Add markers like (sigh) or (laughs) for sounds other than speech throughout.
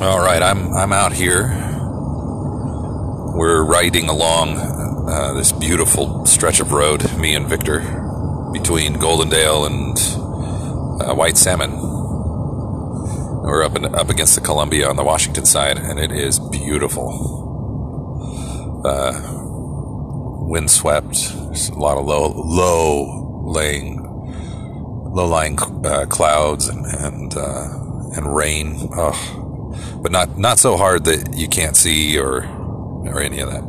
All right, I'm I'm out here. We're riding along uh, this beautiful stretch of road, me and Victor, between Goldendale and uh, White Salmon. We're up and up against the Columbia on the Washington side, and it is beautiful. Uh, windswept, There's a lot of low, low laying, low lying uh, clouds and and uh, and rain. Ugh but not not so hard that you can't see or or any of that.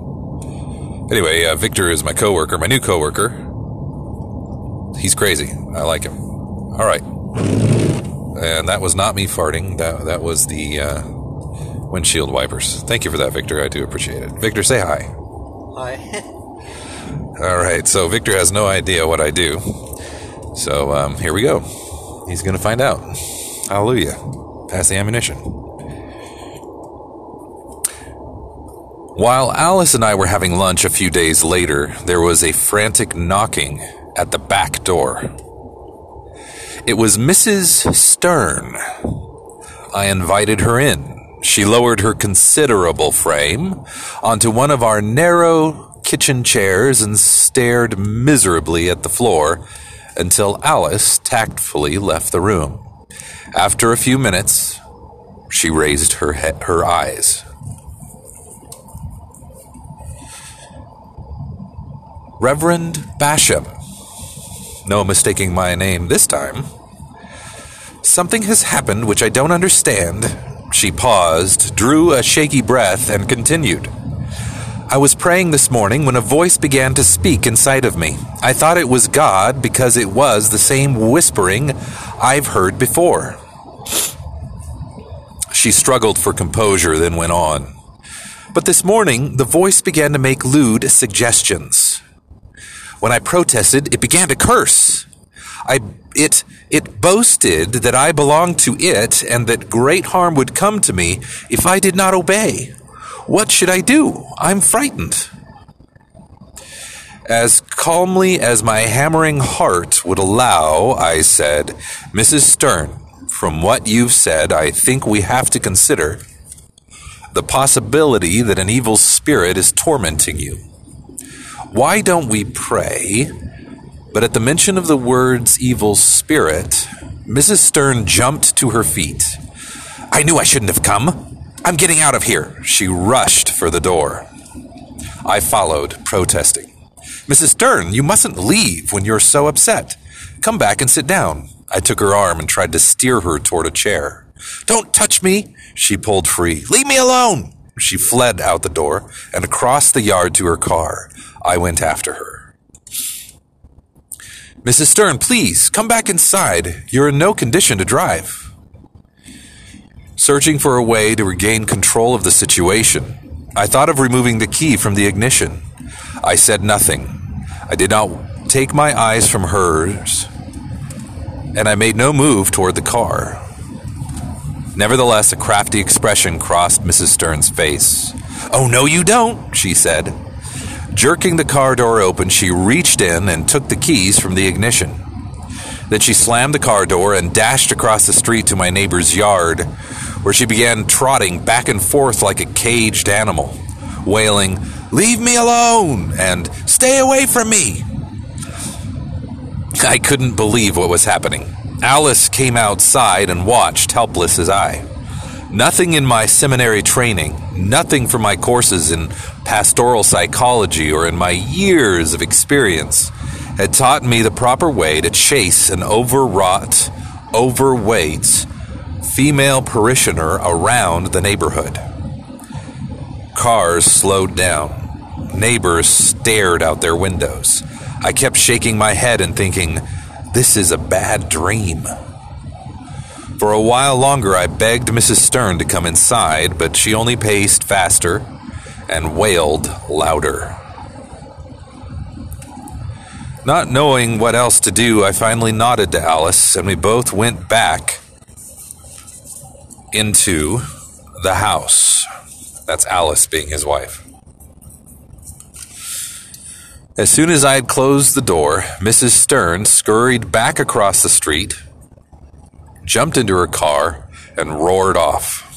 Anyway, uh, Victor is my coworker, my new coworker. He's crazy. I like him. All right, and that was not me farting. That that was the uh, windshield wipers. Thank you for that, Victor. I do appreciate it. Victor, say hi. Hi. (laughs) All right, so Victor has no idea what I do. So um, here we go. He's going to find out. Hallelujah. Pass the ammunition. While Alice and I were having lunch a few days later, there was a frantic knocking at the back door. It was Mrs. Stern. I invited her in. She lowered her considerable frame onto one of our narrow kitchen chairs and stared miserably at the floor until Alice tactfully left the room. After a few minutes, she raised her he- her eyes. Reverend Basham. No mistaking my name this time. Something has happened which I don't understand. She paused, drew a shaky breath, and continued. I was praying this morning when a voice began to speak inside of me. I thought it was God because it was the same whispering I've heard before. She struggled for composure, then went on. But this morning, the voice began to make lewd suggestions. When I protested, it began to curse. I, it, it boasted that I belonged to it and that great harm would come to me if I did not obey. What should I do? I'm frightened. As calmly as my hammering heart would allow, I said, Mrs. Stern, from what you've said, I think we have to consider the possibility that an evil spirit is tormenting you. Why don't we pray? But at the mention of the words evil spirit, Mrs. Stern jumped to her feet. I knew I shouldn't have come. I'm getting out of here. She rushed for the door. I followed, protesting. Mrs. Stern, you mustn't leave when you're so upset. Come back and sit down. I took her arm and tried to steer her toward a chair. Don't touch me, she pulled free. Leave me alone. She fled out the door and across the yard to her car. I went after her. Mrs. Stern, please come back inside. You're in no condition to drive. Searching for a way to regain control of the situation, I thought of removing the key from the ignition. I said nothing. I did not take my eyes from hers, and I made no move toward the car. Nevertheless, a crafty expression crossed Mrs. Stern's face. Oh, no, you don't, she said. Jerking the car door open, she reached in and took the keys from the ignition. Then she slammed the car door and dashed across the street to my neighbor's yard, where she began trotting back and forth like a caged animal, wailing, Leave me alone! and Stay away from me! I couldn't believe what was happening. Alice came outside and watched, helpless as I. Nothing in my seminary training, nothing from my courses in pastoral psychology or in my years of experience had taught me the proper way to chase an overwrought, overweight female parishioner around the neighborhood. Cars slowed down. Neighbors stared out their windows. I kept shaking my head and thinking, this is a bad dream. For a while longer, I begged Mrs. Stern to come inside, but she only paced faster and wailed louder. Not knowing what else to do, I finally nodded to Alice, and we both went back into the house. That's Alice being his wife. As soon as I had closed the door, Mrs. Stern scurried back across the street, jumped into her car, and roared off.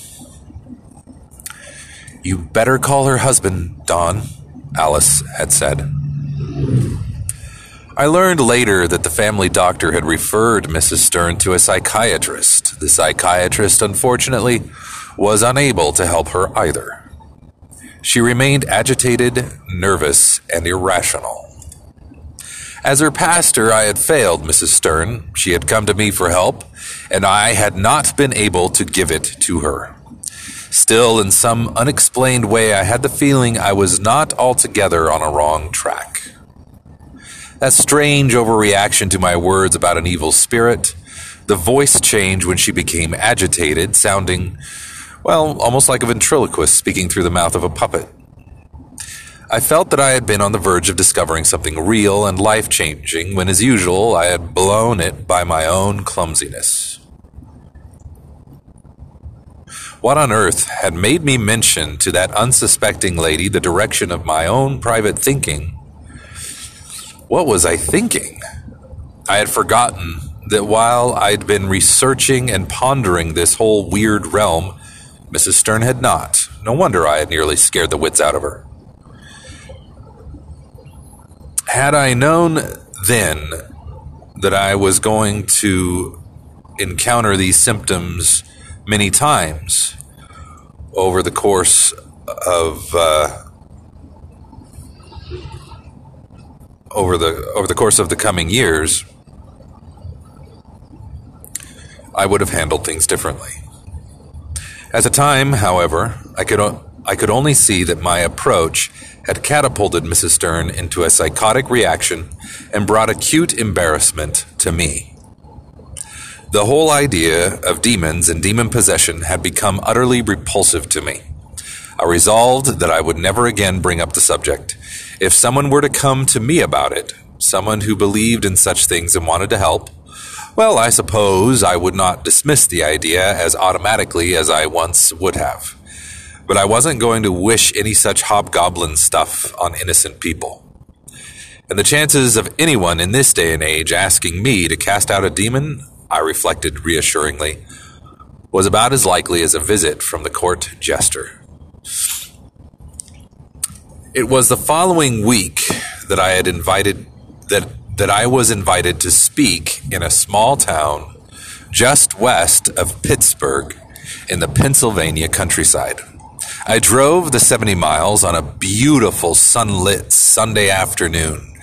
You better call her husband, Don, Alice had said. I learned later that the family doctor had referred Mrs. Stern to a psychiatrist. The psychiatrist, unfortunately, was unable to help her either. She remained agitated, nervous, and irrational. As her pastor, I had failed Mrs. Stern. She had come to me for help, and I had not been able to give it to her. Still, in some unexplained way, I had the feeling I was not altogether on a wrong track. That strange overreaction to my words about an evil spirit, the voice change when she became agitated, sounding, well, almost like a ventriloquist speaking through the mouth of a puppet. I felt that I had been on the verge of discovering something real and life changing when, as usual, I had blown it by my own clumsiness. What on earth had made me mention to that unsuspecting lady the direction of my own private thinking? What was I thinking? I had forgotten that while I'd been researching and pondering this whole weird realm, Mrs. Stern had not. No wonder I had nearly scared the wits out of her. Had I known then that I was going to encounter these symptoms many times over the course of uh, over the over the course of the coming years, I would have handled things differently. At the time, however, I could I could only see that my approach had catapulted Mrs. Stern into a psychotic reaction and brought acute embarrassment to me. The whole idea of demons and demon possession had become utterly repulsive to me. I resolved that I would never again bring up the subject. If someone were to come to me about it, someone who believed in such things and wanted to help, well, I suppose I would not dismiss the idea as automatically as I once would have but I wasn't going to wish any such hobgoblin stuff on innocent people. And the chances of anyone in this day and age asking me to cast out a demon, I reflected reassuringly, was about as likely as a visit from the court jester. It was the following week that I had invited that that I was invited to speak in a small town just west of Pittsburgh in the Pennsylvania countryside. I drove the 70 miles on a beautiful sunlit Sunday afternoon,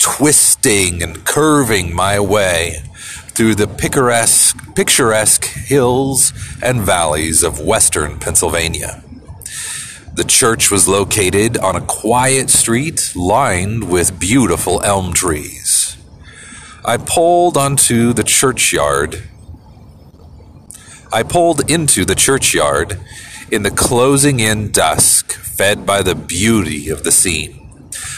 twisting and curving my way through the picturesque, picturesque hills and valleys of western Pennsylvania. The church was located on a quiet street lined with beautiful elm trees. I pulled onto the churchyard. I pulled into the churchyard in the closing in dusk, fed by the beauty of the scene.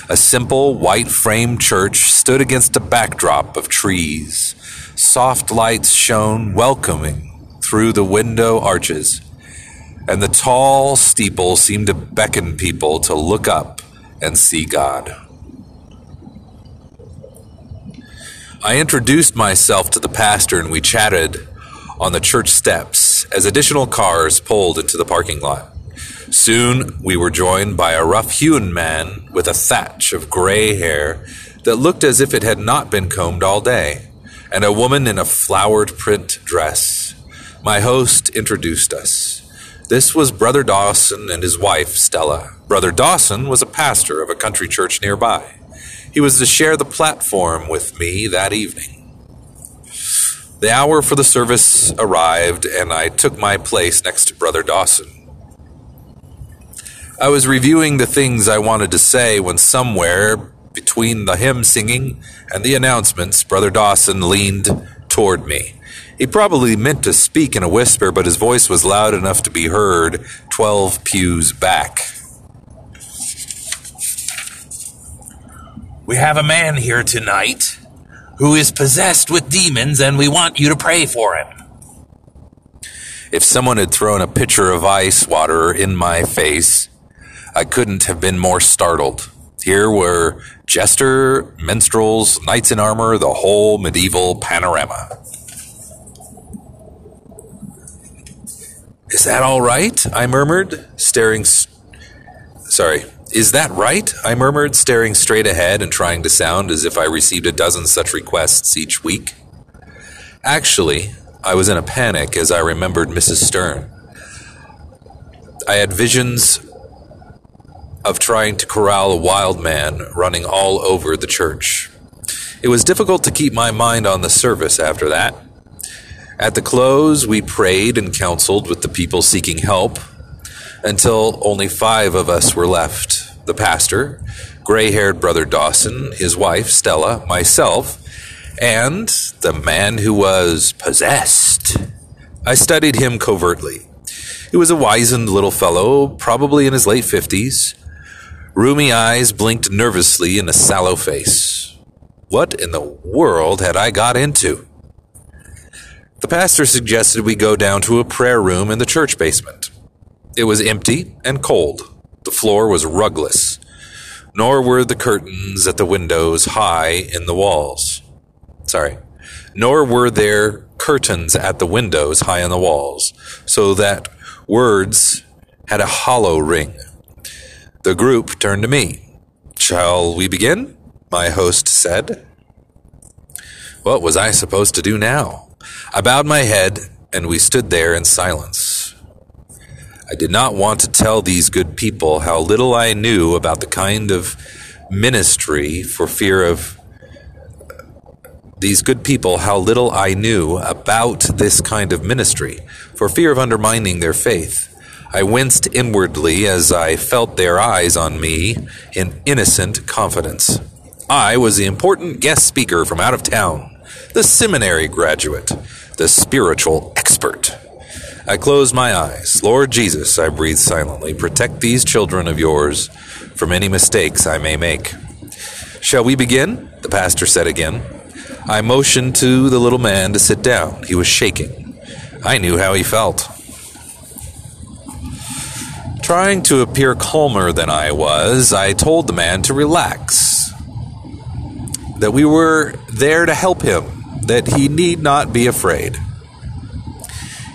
A simple white frame church stood against a backdrop of trees. Soft lights shone welcoming through the window arches, and the tall steeple seemed to beckon people to look up and see God. I introduced myself to the pastor and we chatted on the church steps as additional cars pulled into the parking lot. Soon we were joined by a rough hewn man with a thatch of gray hair that looked as if it had not been combed all day, and a woman in a flowered print dress. My host introduced us. This was Brother Dawson and his wife, Stella. Brother Dawson was a pastor of a country church nearby. He was to share the platform with me that evening. The hour for the service arrived, and I took my place next to Brother Dawson. I was reviewing the things I wanted to say when somewhere between the hymn singing and the announcements, Brother Dawson leaned toward me. He probably meant to speak in a whisper, but his voice was loud enough to be heard 12 pews back. We have a man here tonight who is possessed with demons, and we want you to pray for him. If someone had thrown a pitcher of ice water in my face, I couldn't have been more startled. Here were jester, minstrels, knights in armor, the whole medieval panorama. Is that all right? I murmured, staring Sorry, is that right? I murmured, staring straight ahead and trying to sound as if I received a dozen such requests each week. Actually, I was in a panic as I remembered Mrs. Stern. I had visions of trying to corral a wild man running all over the church. It was difficult to keep my mind on the service after that. At the close, we prayed and counseled with the people seeking help until only five of us were left the pastor, gray haired brother Dawson, his wife Stella, myself, and the man who was possessed. I studied him covertly. He was a wizened little fellow, probably in his late fifties. Rheumy eyes blinked nervously in a sallow face. What in the world had I got into? The pastor suggested we go down to a prayer room in the church basement. It was empty and cold. The floor was rugless, nor were the curtains at the windows high in the walls. Sorry. Nor were there curtains at the windows high on the walls, so that words had a hollow ring. The group turned to me. Shall we begin? My host said. What was I supposed to do now? I bowed my head and we stood there in silence. I did not want to tell these good people how little I knew about the kind of ministry for fear of uh, these good people how little I knew about this kind of ministry for fear of undermining their faith. I winced inwardly as I felt their eyes on me in innocent confidence. I was the important guest speaker from out of town, the seminary graduate, the spiritual expert. I closed my eyes. Lord Jesus, I breathed silently, protect these children of yours from any mistakes I may make. Shall we begin? The pastor said again. I motioned to the little man to sit down. He was shaking. I knew how he felt. Trying to appear calmer than I was, I told the man to relax. That we were there to help him, that he need not be afraid.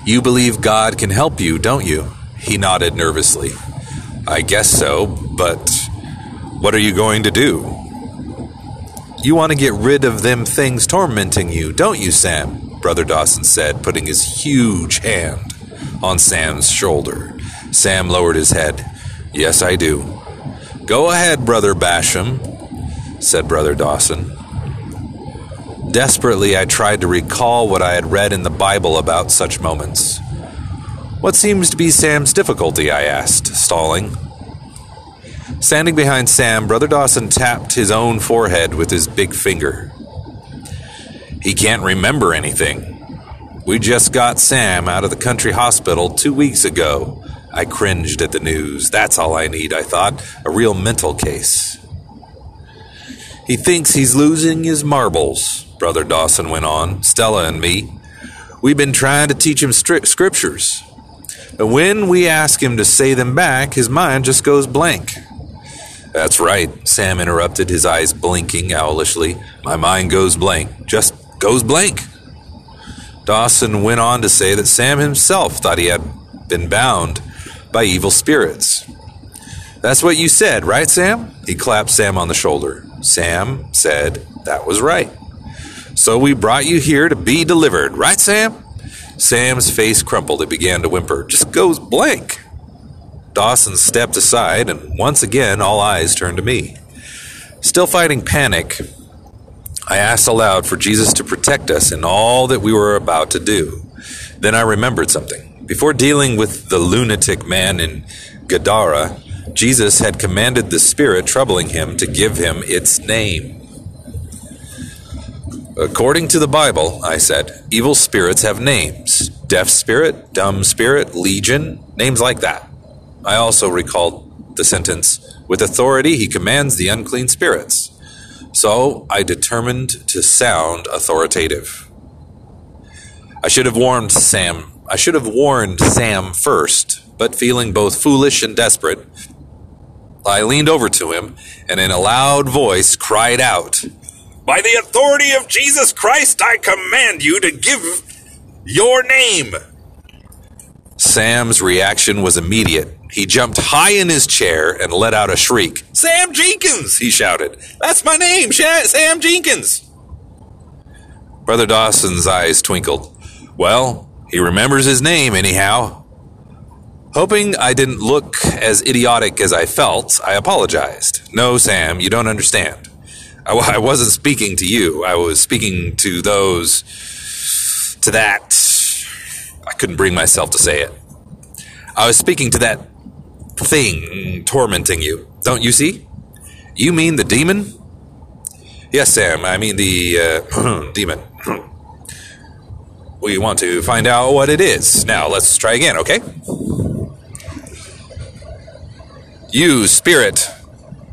You believe God can help you, don't you? He nodded nervously. I guess so, but what are you going to do? You want to get rid of them things tormenting you, don't you, Sam? Brother Dawson said, putting his huge hand on Sam's shoulder. Sam lowered his head. Yes, I do. Go ahead, Brother Basham, said Brother Dawson. Desperately, I tried to recall what I had read in the Bible about such moments. What seems to be Sam's difficulty? I asked, stalling. Standing behind Sam, Brother Dawson tapped his own forehead with his big finger. He can't remember anything. We just got Sam out of the country hospital two weeks ago. I cringed at the news. That's all I need, I thought. A real mental case. He thinks he's losing his marbles, Brother Dawson went on. Stella and me. We've been trying to teach him stri- scriptures. But when we ask him to say them back, his mind just goes blank. That's right, Sam interrupted, his eyes blinking owlishly. My mind goes blank. Just goes blank. Dawson went on to say that Sam himself thought he had been bound by evil spirits. That's what you said, right, Sam? He clapped Sam on the shoulder. Sam said that was right. So we brought you here to be delivered, right, Sam? Sam's face crumpled. It began to whimper. Just goes blank. Dawson stepped aside, and once again all eyes turned to me. Still fighting panic, I asked aloud for Jesus to protect us in all that we were about to do. Then I remembered something. Before dealing with the lunatic man in Gadara, Jesus had commanded the spirit troubling him to give him its name. According to the Bible, I said, evil spirits have names deaf spirit, dumb spirit, legion, names like that. I also recalled the sentence, with authority he commands the unclean spirits. So I determined to sound authoritative. I should have warned Sam I should have warned Sam first, but feeling both foolish and desperate, I leaned over to him and in a loud voice cried out, By the authority of Jesus Christ, I command you to give your name. Sam's reaction was immediate. He jumped high in his chair and let out a shriek. Sam Jenkins, he shouted. That's my name, Sam Jenkins. Brother Dawson's eyes twinkled. Well, he remembers his name anyhow. Hoping I didn't look as idiotic as I felt, I apologized. No, Sam, you don't understand. I, I wasn't speaking to you. I was speaking to those. to that. I couldn't bring myself to say it. I was speaking to that thing tormenting you. Don't you see? You mean the demon? Yes, Sam, I mean the uh, (clears throat) demon. we want to find out what it is. Now, let's try again, okay? You, spirit,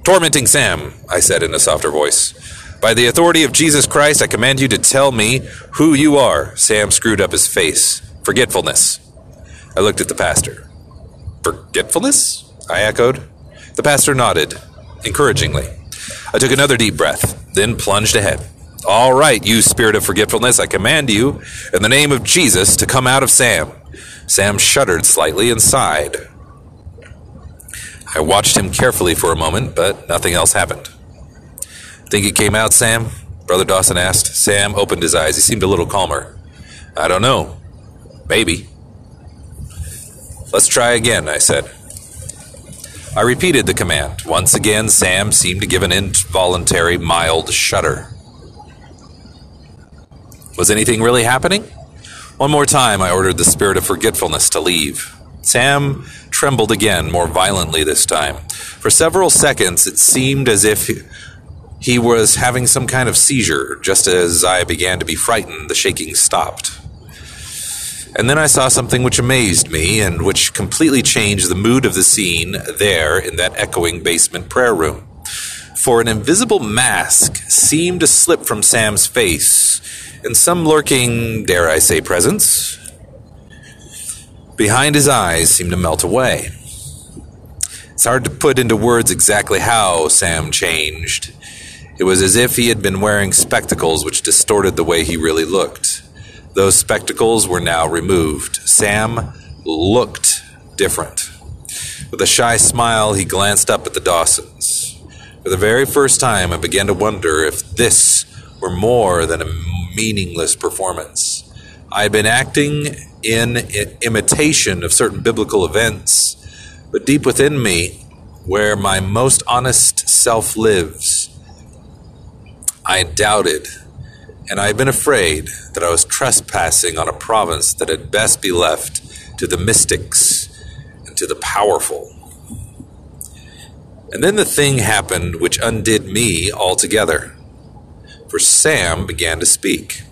tormenting Sam, I said in a softer voice. By the authority of Jesus Christ, I command you to tell me who you are. Sam screwed up his face. Forgetfulness. I looked at the pastor. Forgetfulness? I echoed. The pastor nodded, encouragingly. I took another deep breath, then plunged ahead. All right, you spirit of forgetfulness, I command you, in the name of Jesus, to come out of Sam. Sam shuddered slightly and sighed. I watched him carefully for a moment, but nothing else happened. Think he came out, Sam? Brother Dawson asked. Sam opened his eyes. He seemed a little calmer. I don't know. Maybe. Let's try again, I said. I repeated the command. Once again, Sam seemed to give an involuntary, mild shudder. Was anything really happening? One more time, I ordered the spirit of forgetfulness to leave. Sam trembled again, more violently this time. For several seconds, it seemed as if he was having some kind of seizure. Just as I began to be frightened, the shaking stopped. And then I saw something which amazed me and which completely changed the mood of the scene there in that echoing basement prayer room. For an invisible mask seemed to slip from Sam's face, and some lurking, dare I say, presence behind his eyes seemed to melt away. It's hard to put into words exactly how Sam changed. It was as if he had been wearing spectacles which distorted the way he really looked. Those spectacles were now removed. Sam looked different. With a shy smile, he glanced up at the Dawsons. For the very first time, I began to wonder if this were more than a meaningless performance. I had been acting in imitation of certain biblical events, but deep within me, where my most honest self lives, I doubted and I had been afraid that I was trespassing on a province that had best be left to the mystics and to the powerful. And then the thing happened which undid me altogether. For Sam began to speak.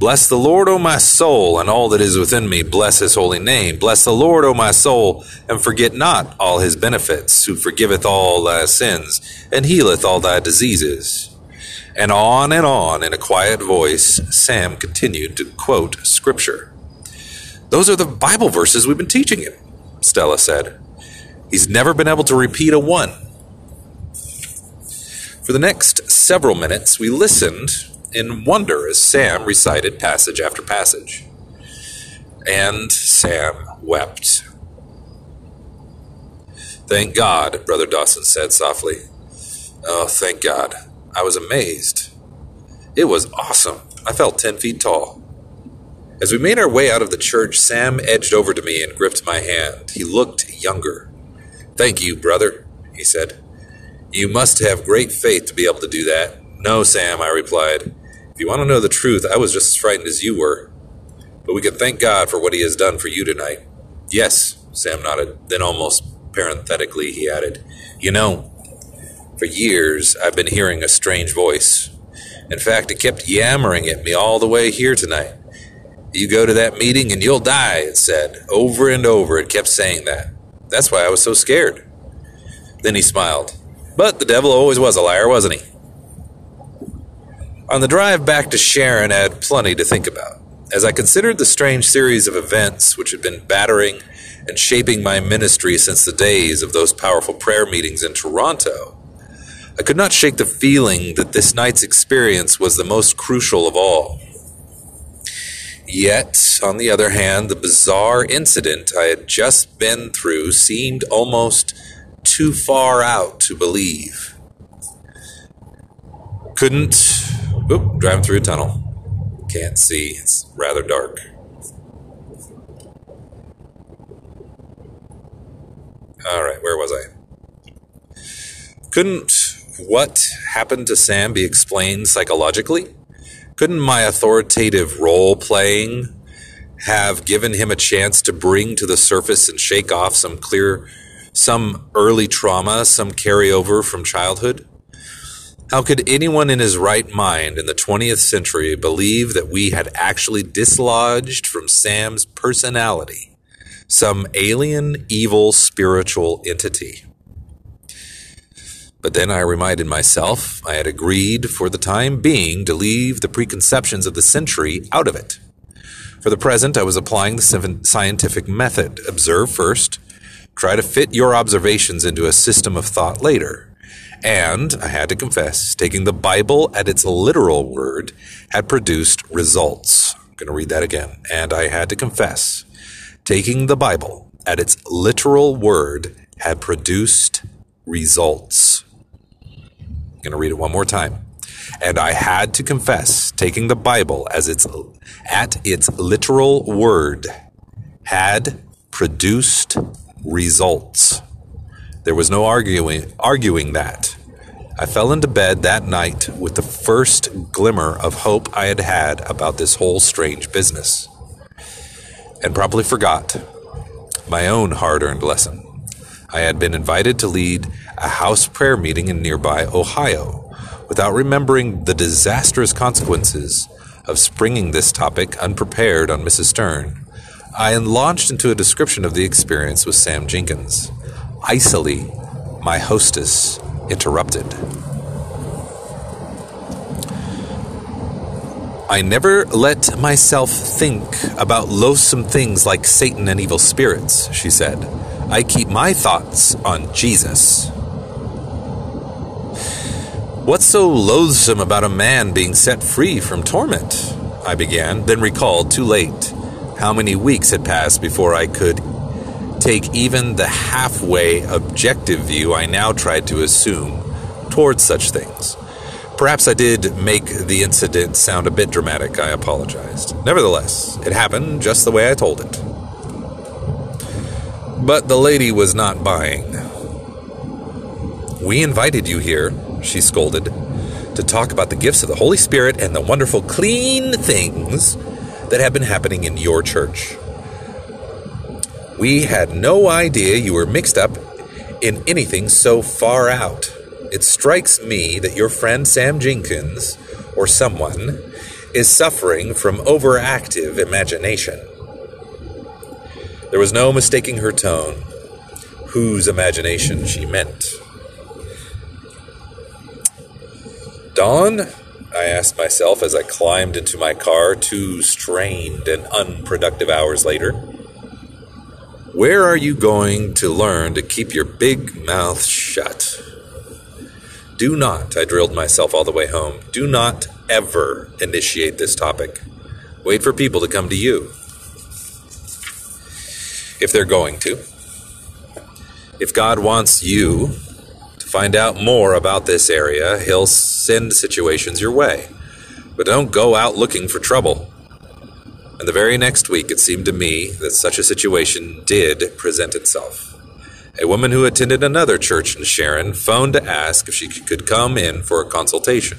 Bless the Lord, O my soul, and all that is within me, bless his holy name. Bless the Lord, O my soul, and forget not all his benefits, who forgiveth all thy sins, and healeth all thy diseases and on and on in a quiet voice, Sam continued to quote scripture. Those are the Bible verses we've been teaching him, Stella said. He's never been able to repeat a one. For the next several minutes, we listened in wonder as Sam recited passage after passage. And Sam wept. Thank God, Brother Dawson said softly. Oh, thank God. I was amazed. It was awesome. I felt 10 feet tall. As we made our way out of the church, Sam edged over to me and gripped my hand. He looked younger. Thank you, brother, he said. You must have great faith to be able to do that. No, Sam, I replied. You want to know the truth, I was just as frightened as you were. But we can thank God for what He has done for you tonight. Yes, Sam nodded. Then, almost parenthetically, he added, You know, for years, I've been hearing a strange voice. In fact, it kept yammering at me all the way here tonight. You go to that meeting and you'll die, it said. Over and over, it kept saying that. That's why I was so scared. Then he smiled. But the devil always was a liar, wasn't he? On the drive back to Sharon, I had plenty to think about. As I considered the strange series of events which had been battering and shaping my ministry since the days of those powerful prayer meetings in Toronto, I could not shake the feeling that this night's experience was the most crucial of all. Yet, on the other hand, the bizarre incident I had just been through seemed almost too far out to believe. Couldn't. Oop, driving through a tunnel. Can't see. It's rather dark. All right, where was I? Couldn't what happened to Sam be explained psychologically? Couldn't my authoritative role playing have given him a chance to bring to the surface and shake off some clear, some early trauma, some carryover from childhood? How could anyone in his right mind in the 20th century believe that we had actually dislodged from Sam's personality some alien, evil, spiritual entity? But then I reminded myself I had agreed for the time being to leave the preconceptions of the century out of it. For the present, I was applying the scientific method. Observe first, try to fit your observations into a system of thought later. And, I had to confess, taking the Bible at its literal word had produced results. I'm going to read that again. And I had to confess, taking the Bible at its literal word had produced results. I'm going to read it one more time. And I had to confess, taking the Bible as its at its literal word, had produced results. There was no arguing arguing that. I fell into bed that night with the first glimmer of hope I had had about this whole strange business, and promptly forgot my own hard-earned lesson. I had been invited to lead a house prayer meeting in nearby Ohio without remembering the disastrous consequences of springing this topic unprepared on Mrs. Stern. I launched into a description of the experience with Sam Jenkins. Icily, my hostess interrupted. I never let myself think about loathsome things like Satan and evil spirits, she said. I keep my thoughts on Jesus. What's so loathsome about a man being set free from torment? I began, then recalled too late how many weeks had passed before I could take even the halfway objective view I now tried to assume towards such things. Perhaps I did make the incident sound a bit dramatic, I apologized. Nevertheless, it happened just the way I told it. But the lady was not buying. We invited you here, she scolded, to talk about the gifts of the Holy Spirit and the wonderful clean things that have been happening in your church. We had no idea you were mixed up in anything so far out. It strikes me that your friend Sam Jenkins, or someone, is suffering from overactive imagination. There was no mistaking her tone, whose imagination she meant. Don? I asked myself as I climbed into my car two strained and unproductive hours later. Where are you going to learn to keep your big mouth shut? Do not, I drilled myself all the way home, do not ever initiate this topic. Wait for people to come to you if they're going to. If God wants you to find out more about this area, He'll send situations your way. But don't go out looking for trouble. And the very next week, it seemed to me that such a situation did present itself. A woman who attended another church in Sharon phoned to ask if she could come in for a consultation.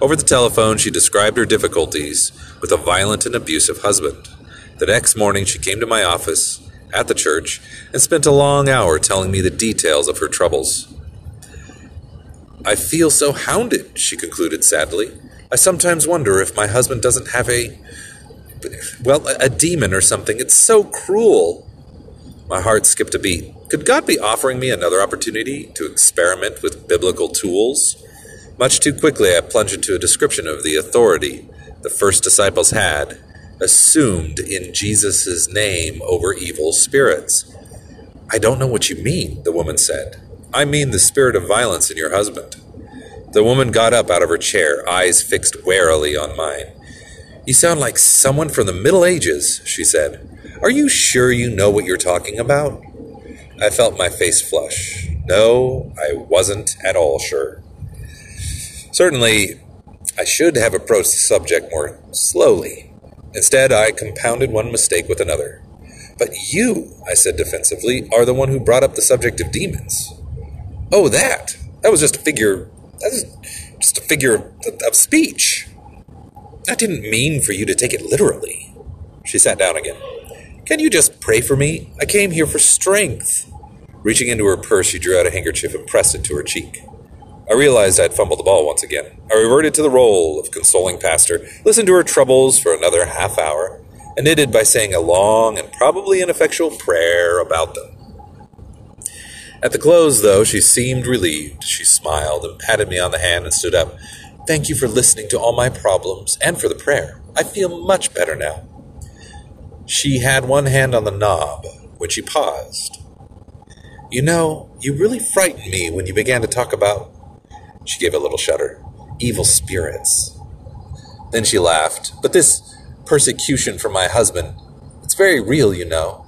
Over the telephone, she described her difficulties with a violent and abusive husband. The next morning, she came to my office at the church and spent a long hour telling me the details of her troubles. I feel so hounded, she concluded sadly. I sometimes wonder if my husband doesn't have a. well, a demon or something. It's so cruel. My heart skipped a beat. Could God be offering me another opportunity to experiment with biblical tools? Much too quickly, I plunged into a description of the authority the first disciples had assumed in Jesus' name over evil spirits. I don't know what you mean, the woman said. I mean the spirit of violence in your husband. The woman got up out of her chair, eyes fixed warily on mine. You sound like someone from the Middle Ages, she said. Are you sure you know what you're talking about? I felt my face flush. No, I wasn't at all sure. Certainly, I should have approached the subject more slowly. Instead, I compounded one mistake with another. But you, I said defensively, are the one who brought up the subject of demons. Oh, that! That was just a figure. That was just a figure of speech. I didn't mean for you to take it literally. She sat down again. Can you just pray for me? I came here for strength. Reaching into her purse, she drew out a handkerchief and pressed it to her cheek. I realized I'd fumbled the ball once again. I reverted to the role of consoling pastor, listened to her troubles for another half hour, and ended by saying a long and probably ineffectual prayer about them. At the close, though, she seemed relieved. She smiled and patted me on the hand and stood up. Thank you for listening to all my problems and for the prayer. I feel much better now. She had one hand on the knob when she paused. You know, you really frightened me when you began to talk about. She gave a little shudder. Evil spirits. Then she laughed. But this persecution from my husband, it's very real, you know.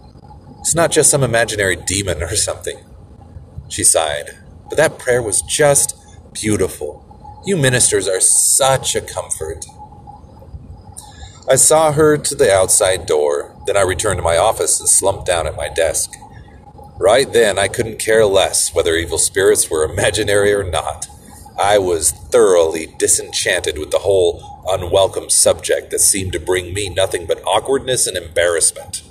It's not just some imaginary demon or something. She sighed. But that prayer was just beautiful. You ministers are such a comfort. I saw her to the outside door. Then I returned to my office and slumped down at my desk. Right then, I couldn't care less whether evil spirits were imaginary or not. I was thoroughly disenchanted with the whole unwelcome subject that seemed to bring me nothing but awkwardness and embarrassment.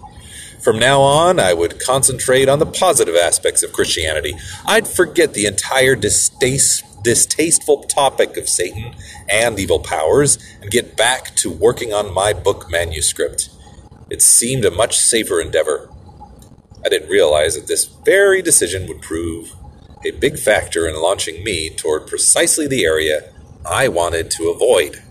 From now on, I would concentrate on the positive aspects of Christianity. I'd forget the entire distaste distasteful topic of Satan and evil powers and get back to working on my book manuscript. It seemed a much safer endeavor. I didn't realize that this very decision would prove a big factor in launching me toward precisely the area I wanted to avoid.